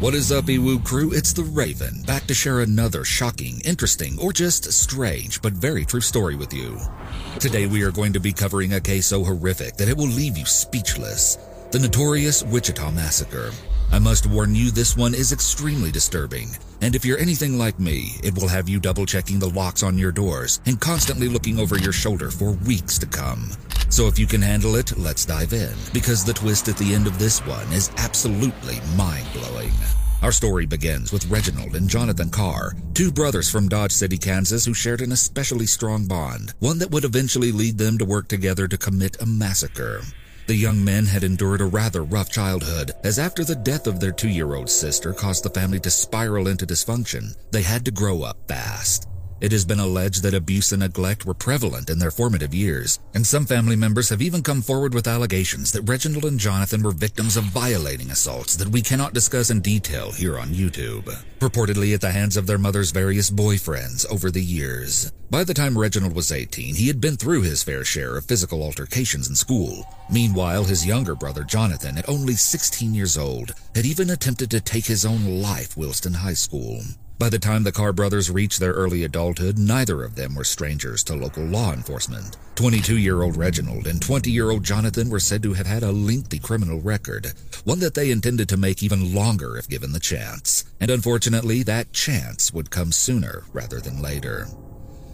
What is up, Ewu crew? It's the Raven, back to share another shocking, interesting, or just strange but very true story with you. Today we are going to be covering a case so horrific that it will leave you speechless. The notorious Wichita Massacre. I must warn you, this one is extremely disturbing, and if you're anything like me, it will have you double checking the locks on your doors and constantly looking over your shoulder for weeks to come. So if you can handle it, let's dive in, because the twist at the end of this one is absolutely mind-blowing. Our story begins with Reginald and Jonathan Carr, two brothers from Dodge City, Kansas, who shared an especially strong bond, one that would eventually lead them to work together to commit a massacre. The young men had endured a rather rough childhood, as after the death of their two-year-old sister caused the family to spiral into dysfunction, they had to grow up fast. It has been alleged that abuse and neglect were prevalent in their formative years, and some family members have even come forward with allegations that Reginald and Jonathan were victims of violating assaults that we cannot discuss in detail here on YouTube, purportedly at the hands of their mother's various boyfriends over the years. By the time Reginald was 18, he had been through his fair share of physical altercations in school. Meanwhile, his younger brother Jonathan, at only 16 years old, had even attempted to take his own life whilst in high school. By the time the Carr brothers reached their early adulthood, neither of them were strangers to local law enforcement. 22-year-old Reginald and 20-year-old Jonathan were said to have had a lengthy criminal record, one that they intended to make even longer if given the chance. And unfortunately, that chance would come sooner rather than later.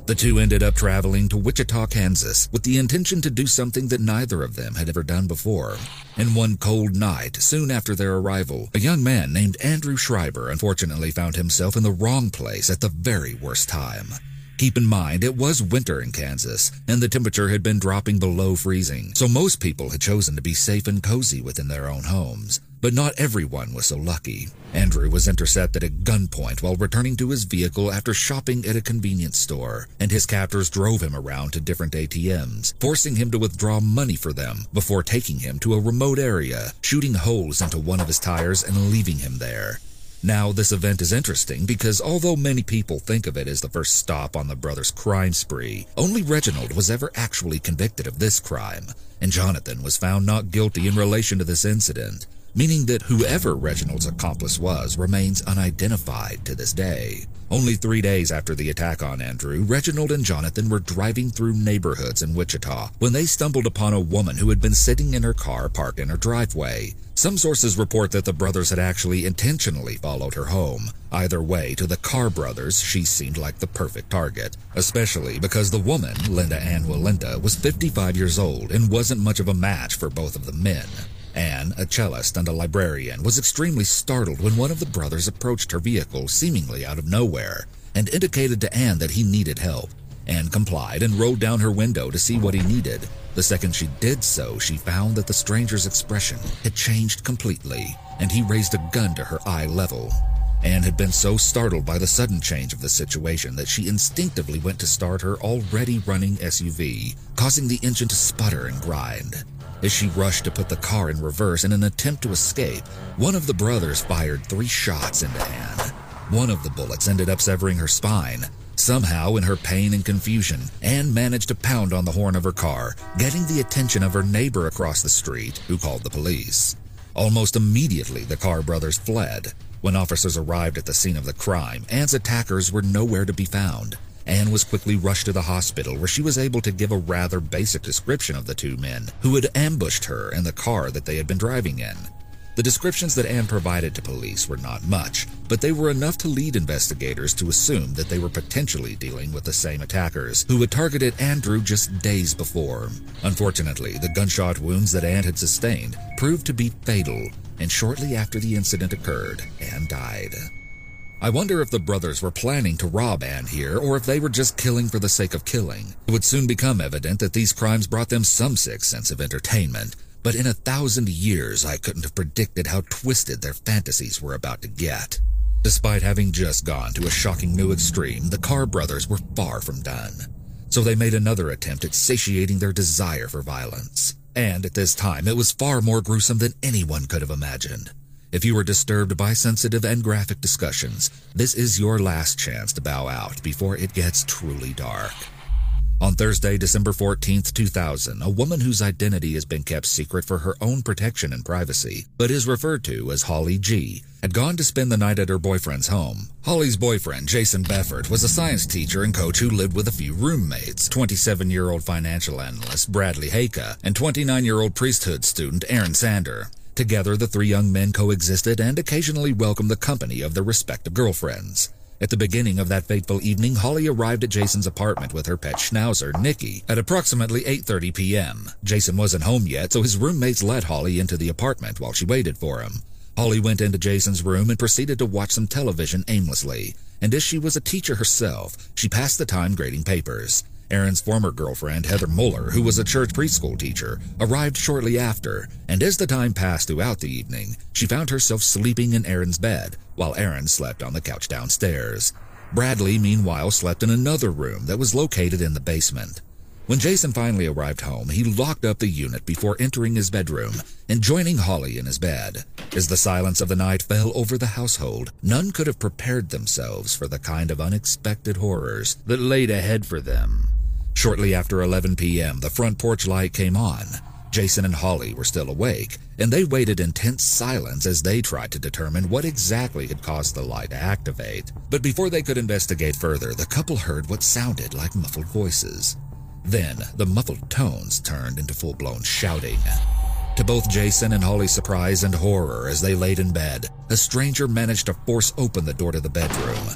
The two ended up traveling to Wichita, Kansas, with the intention to do something that neither of them had ever done before. And one cold night, soon after their arrival, a young man named Andrew Schreiber unfortunately found himself in the wrong place at the very worst time. Keep in mind, it was winter in Kansas, and the temperature had been dropping below freezing, so most people had chosen to be safe and cozy within their own homes. But not everyone was so lucky. Andrew was intercepted at gunpoint while returning to his vehicle after shopping at a convenience store, and his captors drove him around to different ATMs, forcing him to withdraw money for them before taking him to a remote area, shooting holes into one of his tires and leaving him there. Now, this event is interesting because although many people think of it as the first stop on the brothers' crime spree, only Reginald was ever actually convicted of this crime, and Jonathan was found not guilty in relation to this incident meaning that whoever Reginald's accomplice was remains unidentified to this day. Only three days after the attack on Andrew, Reginald and Jonathan were driving through neighborhoods in Wichita when they stumbled upon a woman who had been sitting in her car parked in her driveway. Some sources report that the brothers had actually intentionally followed her home. Either way, to the Carr brothers, she seemed like the perfect target, especially because the woman, Linda Ann Walenta, was 55 years old and wasn't much of a match for both of the men. Ann, a cellist and a librarian, was extremely startled when one of the brothers approached her vehicle seemingly out of nowhere and indicated to Ann that he needed help. Ann complied and rolled down her window to see what he needed. The second she did so, she found that the stranger's expression had changed completely, and he raised a gun to her eye level. Ann had been so startled by the sudden change of the situation that she instinctively went to start her already running SUV, causing the engine to sputter and grind. As she rushed to put the car in reverse in an attempt to escape, one of the brothers fired three shots into Ann. One of the bullets ended up severing her spine. Somehow, in her pain and confusion, Ann managed to pound on the horn of her car, getting the attention of her neighbor across the street, who called the police. Almost immediately, the Carr brothers fled. When officers arrived at the scene of the crime, Ann's attackers were nowhere to be found. Ann was quickly rushed to the hospital where she was able to give a rather basic description of the two men who had ambushed her in the car that they had been driving in. The descriptions that Ann provided to police were not much, but they were enough to lead investigators to assume that they were potentially dealing with the same attackers who had targeted Andrew just days before. Unfortunately, the gunshot wounds that Ann had sustained proved to be fatal, and shortly after the incident occurred, Ann died. I wonder if the brothers were planning to rob Ann here, or if they were just killing for the sake of killing. It would soon become evident that these crimes brought them some sick sense of entertainment, but in a thousand years I couldn't have predicted how twisted their fantasies were about to get. Despite having just gone to a shocking new extreme, the Carr brothers were far from done. So they made another attempt at satiating their desire for violence. And at this time, it was far more gruesome than anyone could have imagined. If you are disturbed by sensitive and graphic discussions, this is your last chance to bow out before it gets truly dark. On Thursday, December 14th, 2000, a woman whose identity has been kept secret for her own protection and privacy, but is referred to as Holly G., had gone to spend the night at her boyfriend's home. Holly's boyfriend, Jason Befort, was a science teacher and coach who lived with a few roommates 27 year old financial analyst Bradley Heyka and 29 year old priesthood student Aaron Sander. Together, the three young men coexisted and occasionally welcomed the company of their respective girlfriends. At the beginning of that fateful evening, Holly arrived at Jason's apartment with her pet schnauzer, Nikki, at approximately 8.30 p.m. Jason wasn't home yet, so his roommates let Holly into the apartment while she waited for him. Holly went into Jason's room and proceeded to watch some television aimlessly. And as she was a teacher herself, she passed the time grading papers. Aaron's former girlfriend, Heather Muller, who was a church preschool teacher, arrived shortly after, and as the time passed throughout the evening, she found herself sleeping in Aaron's bed, while Aaron slept on the couch downstairs. Bradley, meanwhile, slept in another room that was located in the basement. When Jason finally arrived home, he locked up the unit before entering his bedroom and joining Holly in his bed. As the silence of the night fell over the household, none could have prepared themselves for the kind of unexpected horrors that laid ahead for them. Shortly after 11 p.m., the front porch light came on. Jason and Holly were still awake, and they waited in tense silence as they tried to determine what exactly had caused the light to activate. But before they could investigate further, the couple heard what sounded like muffled voices. Then, the muffled tones turned into full-blown shouting. To both Jason and Holly's surprise and horror as they laid in bed, a stranger managed to force open the door to the bedroom.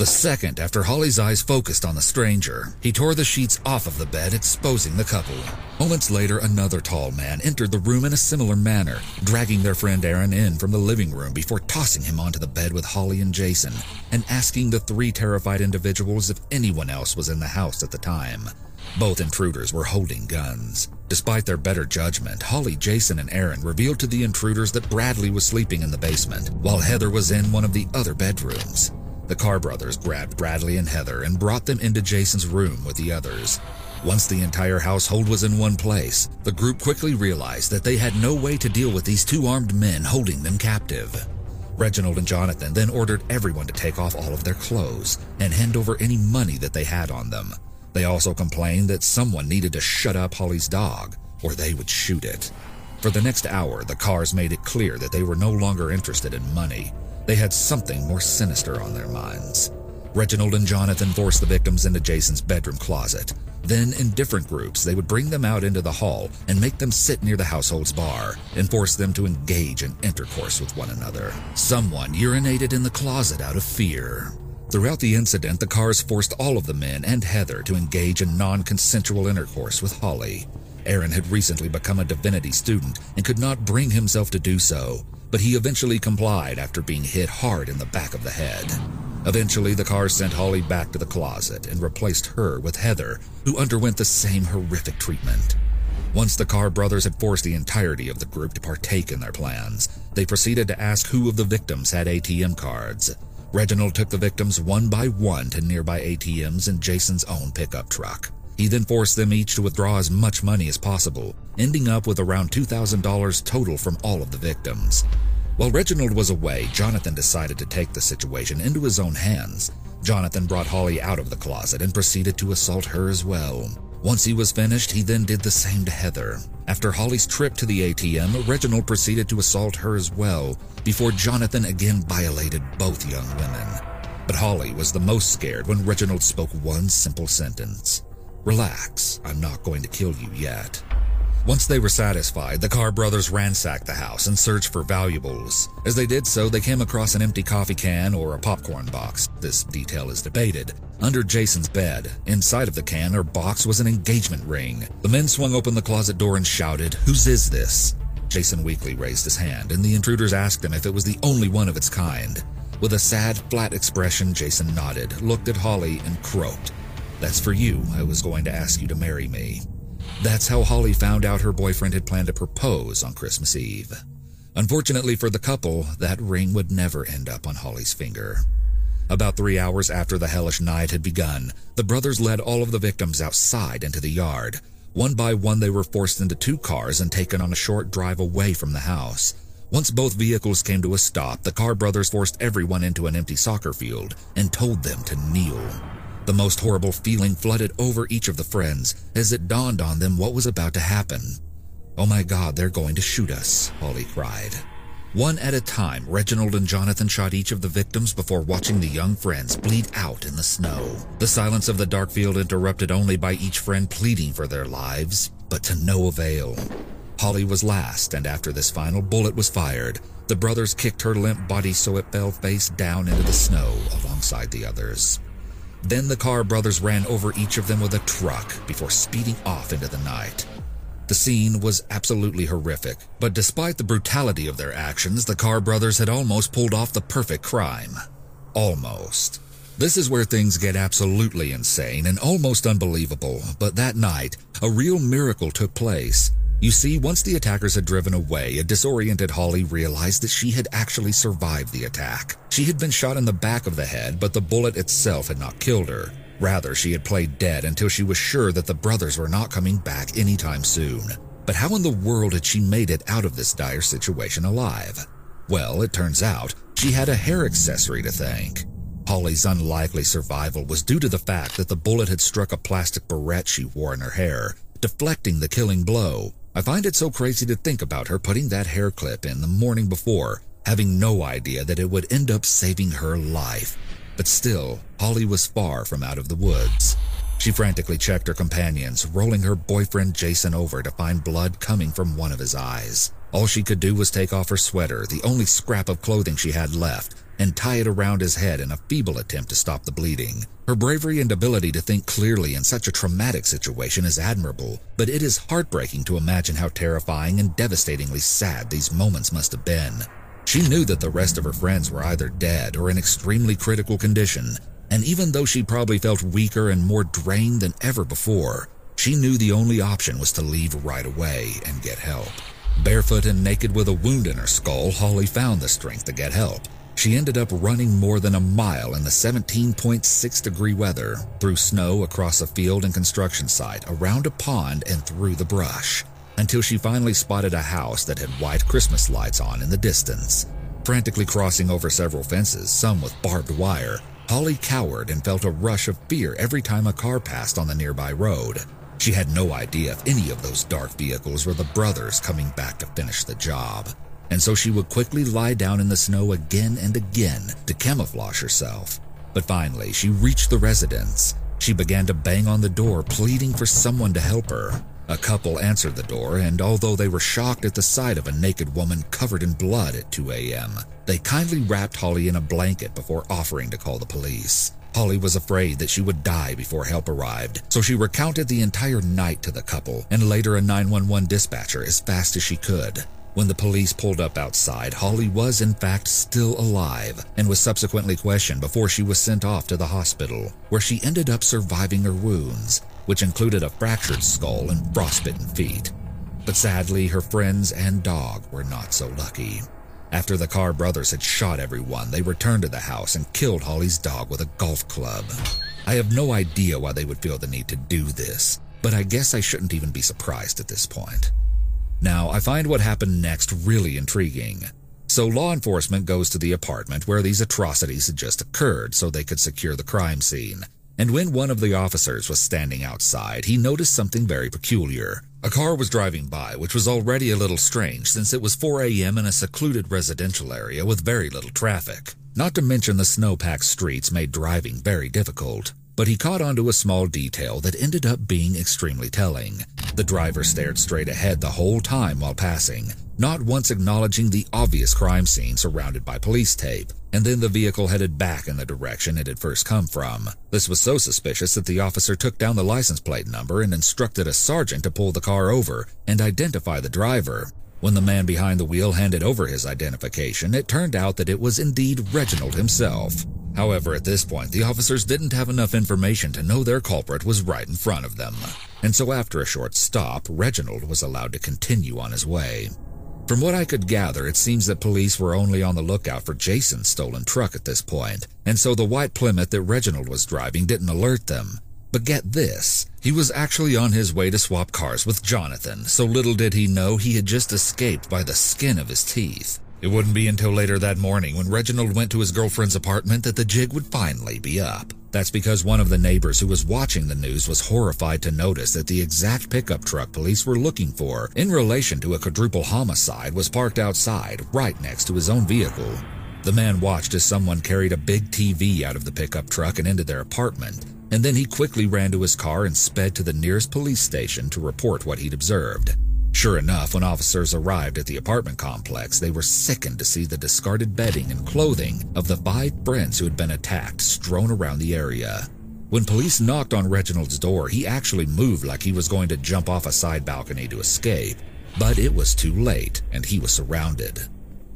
The second after Holly's eyes focused on the stranger, he tore the sheets off of the bed, exposing the couple. Moments later, another tall man entered the room in a similar manner, dragging their friend Aaron in from the living room before tossing him onto the bed with Holly and Jason, and asking the three terrified individuals if anyone else was in the house at the time. Both intruders were holding guns. Despite their better judgment, Holly, Jason, and Aaron revealed to the intruders that Bradley was sleeping in the basement, while Heather was in one of the other bedrooms. The Carr brothers grabbed Bradley and Heather and brought them into Jason's room with the others. Once the entire household was in one place, the group quickly realized that they had no way to deal with these two armed men holding them captive. Reginald and Jonathan then ordered everyone to take off all of their clothes and hand over any money that they had on them. They also complained that someone needed to shut up Holly's dog, or they would shoot it. For the next hour, the Carrs made it clear that they were no longer interested in money. They had something more sinister on their minds. Reginald and Jonathan forced the victims into Jason's bedroom closet. Then, in different groups, they would bring them out into the hall and make them sit near the household's bar and force them to engage in intercourse with one another. Someone urinated in the closet out of fear. Throughout the incident, the Carrs forced all of the men and Heather to engage in non consensual intercourse with Holly. Aaron had recently become a divinity student and could not bring himself to do so, but he eventually complied after being hit hard in the back of the head. Eventually, the car sent Holly back to the closet and replaced her with Heather, who underwent the same horrific treatment. Once the Carr brothers had forced the entirety of the group to partake in their plans, they proceeded to ask who of the victims had ATM cards. Reginald took the victims one by one to nearby ATMs in Jason's own pickup truck. He then forced them each to withdraw as much money as possible, ending up with around $2,000 total from all of the victims. While Reginald was away, Jonathan decided to take the situation into his own hands. Jonathan brought Holly out of the closet and proceeded to assault her as well. Once he was finished, he then did the same to Heather. After Holly's trip to the ATM, Reginald proceeded to assault her as well, before Jonathan again violated both young women. But Holly was the most scared when Reginald spoke one simple sentence. Relax, I'm not going to kill you yet. Once they were satisfied, the Carr brothers ransacked the house and searched for valuables. As they did so, they came across an empty coffee can or a popcorn box. This detail is debated. Under Jason's bed, inside of the can or box was an engagement ring. The men swung open the closet door and shouted, Whose is this? Jason weakly raised his hand, and the intruders asked him if it was the only one of its kind. With a sad, flat expression, Jason nodded, looked at Holly, and croaked. That's for you. I was going to ask you to marry me. That's how Holly found out her boyfriend had planned to propose on Christmas Eve. Unfortunately for the couple, that ring would never end up on Holly's finger. About three hours after the hellish night had begun, the brothers led all of the victims outside into the yard. One by one, they were forced into two cars and taken on a short drive away from the house. Once both vehicles came to a stop, the Carr brothers forced everyone into an empty soccer field and told them to kneel. The most horrible feeling flooded over each of the friends as it dawned on them what was about to happen. Oh my God, they're going to shoot us, Holly cried. One at a time, Reginald and Jonathan shot each of the victims before watching the young friends bleed out in the snow. The silence of the dark field interrupted only by each friend pleading for their lives, but to no avail. Holly was last, and after this final bullet was fired, the brothers kicked her limp body so it fell face down into the snow alongside the others. Then the Carr brothers ran over each of them with a truck before speeding off into the night. The scene was absolutely horrific, but despite the brutality of their actions, the Carr brothers had almost pulled off the perfect crime. Almost. This is where things get absolutely insane and almost unbelievable, but that night, a real miracle took place. You see, once the attackers had driven away, a disoriented Holly realized that she had actually survived the attack. She had been shot in the back of the head, but the bullet itself had not killed her. Rather, she had played dead until she was sure that the brothers were not coming back anytime soon. But how in the world had she made it out of this dire situation alive? Well, it turns out she had a hair accessory to thank. Holly's unlikely survival was due to the fact that the bullet had struck a plastic barrette she wore in her hair, deflecting the killing blow. I find it so crazy to think about her putting that hair clip in the morning before, having no idea that it would end up saving her life. But still, Holly was far from out of the woods. She frantically checked her companions, rolling her boyfriend Jason over to find blood coming from one of his eyes. All she could do was take off her sweater, the only scrap of clothing she had left, and tie it around his head in a feeble attempt to stop the bleeding. Her bravery and ability to think clearly in such a traumatic situation is admirable, but it is heartbreaking to imagine how terrifying and devastatingly sad these moments must have been. She knew that the rest of her friends were either dead or in extremely critical condition, and even though she probably felt weaker and more drained than ever before, she knew the only option was to leave right away and get help. Barefoot and naked with a wound in her skull, Holly found the strength to get help. She ended up running more than a mile in the 17.6 degree weather, through snow across a field and construction site, around a pond, and through the brush until she finally spotted a house that had white Christmas lights on in the distance. Frantically crossing over several fences, some with barbed wire, Holly cowered and felt a rush of fear every time a car passed on the nearby road. She had no idea if any of those dark vehicles were the brothers coming back to finish the job, and so she would quickly lie down in the snow again and again to camouflage herself. But finally, she reached the residence. She began to bang on the door, pleading for someone to help her. A couple answered the door, and although they were shocked at the sight of a naked woman covered in blood at 2 a.m., they kindly wrapped Holly in a blanket before offering to call the police. Holly was afraid that she would die before help arrived, so she recounted the entire night to the couple and later a 911 dispatcher as fast as she could. When the police pulled up outside, Holly was in fact still alive and was subsequently questioned before she was sent off to the hospital, where she ended up surviving her wounds which included a fractured skull and frostbitten feet. But sadly, her friends and dog were not so lucky. After the Carr brothers had shot everyone, they returned to the house and killed Holly's dog with a golf club. I have no idea why they would feel the need to do this, but I guess I shouldn't even be surprised at this point. Now, I find what happened next really intriguing. So law enforcement goes to the apartment where these atrocities had just occurred so they could secure the crime scene and when one of the officers was standing outside, he noticed something very peculiar. A car was driving by, which was already a little strange since it was 4 a.m. in a secluded residential area with very little traffic. Not to mention the snow-packed streets made driving very difficult. But he caught onto a small detail that ended up being extremely telling. The driver stared straight ahead the whole time while passing, not once acknowledging the obvious crime scene surrounded by police tape and then the vehicle headed back in the direction it had first come from. This was so suspicious that the officer took down the license plate number and instructed a sergeant to pull the car over and identify the driver. When the man behind the wheel handed over his identification, it turned out that it was indeed Reginald himself. However, at this point, the officers didn't have enough information to know their culprit was right in front of them. And so after a short stop, Reginald was allowed to continue on his way. From what I could gather, it seems that police were only on the lookout for Jason's stolen truck at this point, and so the white Plymouth that Reginald was driving didn't alert them. But get this, he was actually on his way to swap cars with Jonathan, so little did he know he had just escaped by the skin of his teeth. It wouldn't be until later that morning when Reginald went to his girlfriend's apartment that the jig would finally be up. That's because one of the neighbors who was watching the news was horrified to notice that the exact pickup truck police were looking for in relation to a quadruple homicide was parked outside right next to his own vehicle. The man watched as someone carried a big TV out of the pickup truck and into their apartment, and then he quickly ran to his car and sped to the nearest police station to report what he'd observed. Sure enough, when officers arrived at the apartment complex, they were sickened to see the discarded bedding and clothing of the five friends who had been attacked strewn around the area. When police knocked on Reginald's door, he actually moved like he was going to jump off a side balcony to escape, but it was too late and he was surrounded.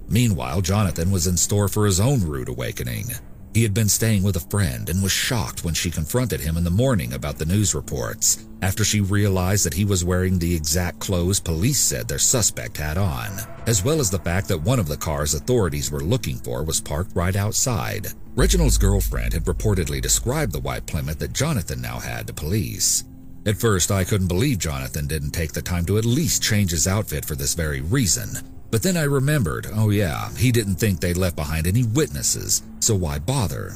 Meanwhile, Jonathan was in store for his own rude awakening. He had been staying with a friend and was shocked when she confronted him in the morning about the news reports, after she realized that he was wearing the exact clothes police said their suspect had on, as well as the fact that one of the cars authorities were looking for was parked right outside. Reginald's girlfriend had reportedly described the white Plymouth that Jonathan now had to police. At first, I couldn't believe Jonathan didn't take the time to at least change his outfit for this very reason, but then I remembered, oh yeah, he didn't think they left behind any witnesses, so why bother?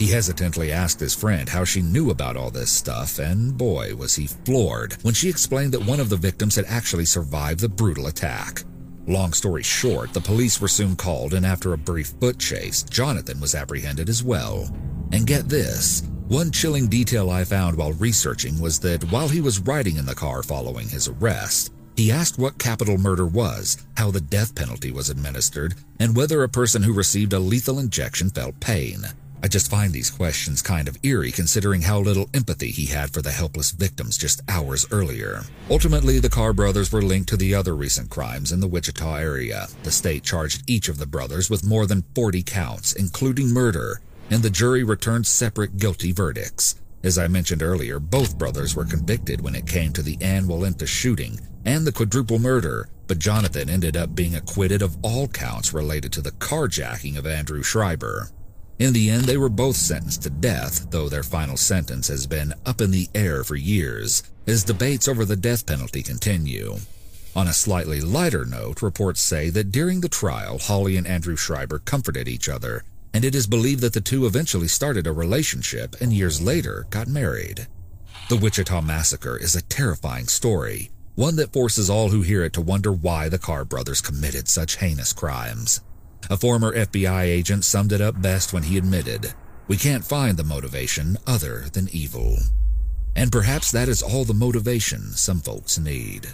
He hesitantly asked his friend how she knew about all this stuff, and boy, was he floored when she explained that one of the victims had actually survived the brutal attack. Long story short, the police were soon called, and after a brief foot chase, Jonathan was apprehended as well. And get this one chilling detail I found while researching was that while he was riding in the car following his arrest, he asked what capital murder was, how the death penalty was administered, and whether a person who received a lethal injection felt pain. I just find these questions kind of eerie considering how little empathy he had for the helpless victims just hours earlier. Ultimately, the Carr brothers were linked to the other recent crimes in the Wichita area. The state charged each of the brothers with more than 40 counts, including murder, and the jury returned separate guilty verdicts. As I mentioned earlier, both brothers were convicted when it came to the Ann Walenta shooting and the quadruple murder, but Jonathan ended up being acquitted of all counts related to the carjacking of Andrew Schreiber. In the end, they were both sentenced to death, though their final sentence has been up in the air for years, as debates over the death penalty continue. On a slightly lighter note, reports say that during the trial, Holly and Andrew Schreiber comforted each other, and it is believed that the two eventually started a relationship and years later got married. The Wichita Massacre is a terrifying story, one that forces all who hear it to wonder why the Carr brothers committed such heinous crimes. A former FBI agent summed it up best when he admitted, We can't find the motivation other than evil. And perhaps that is all the motivation some folks need.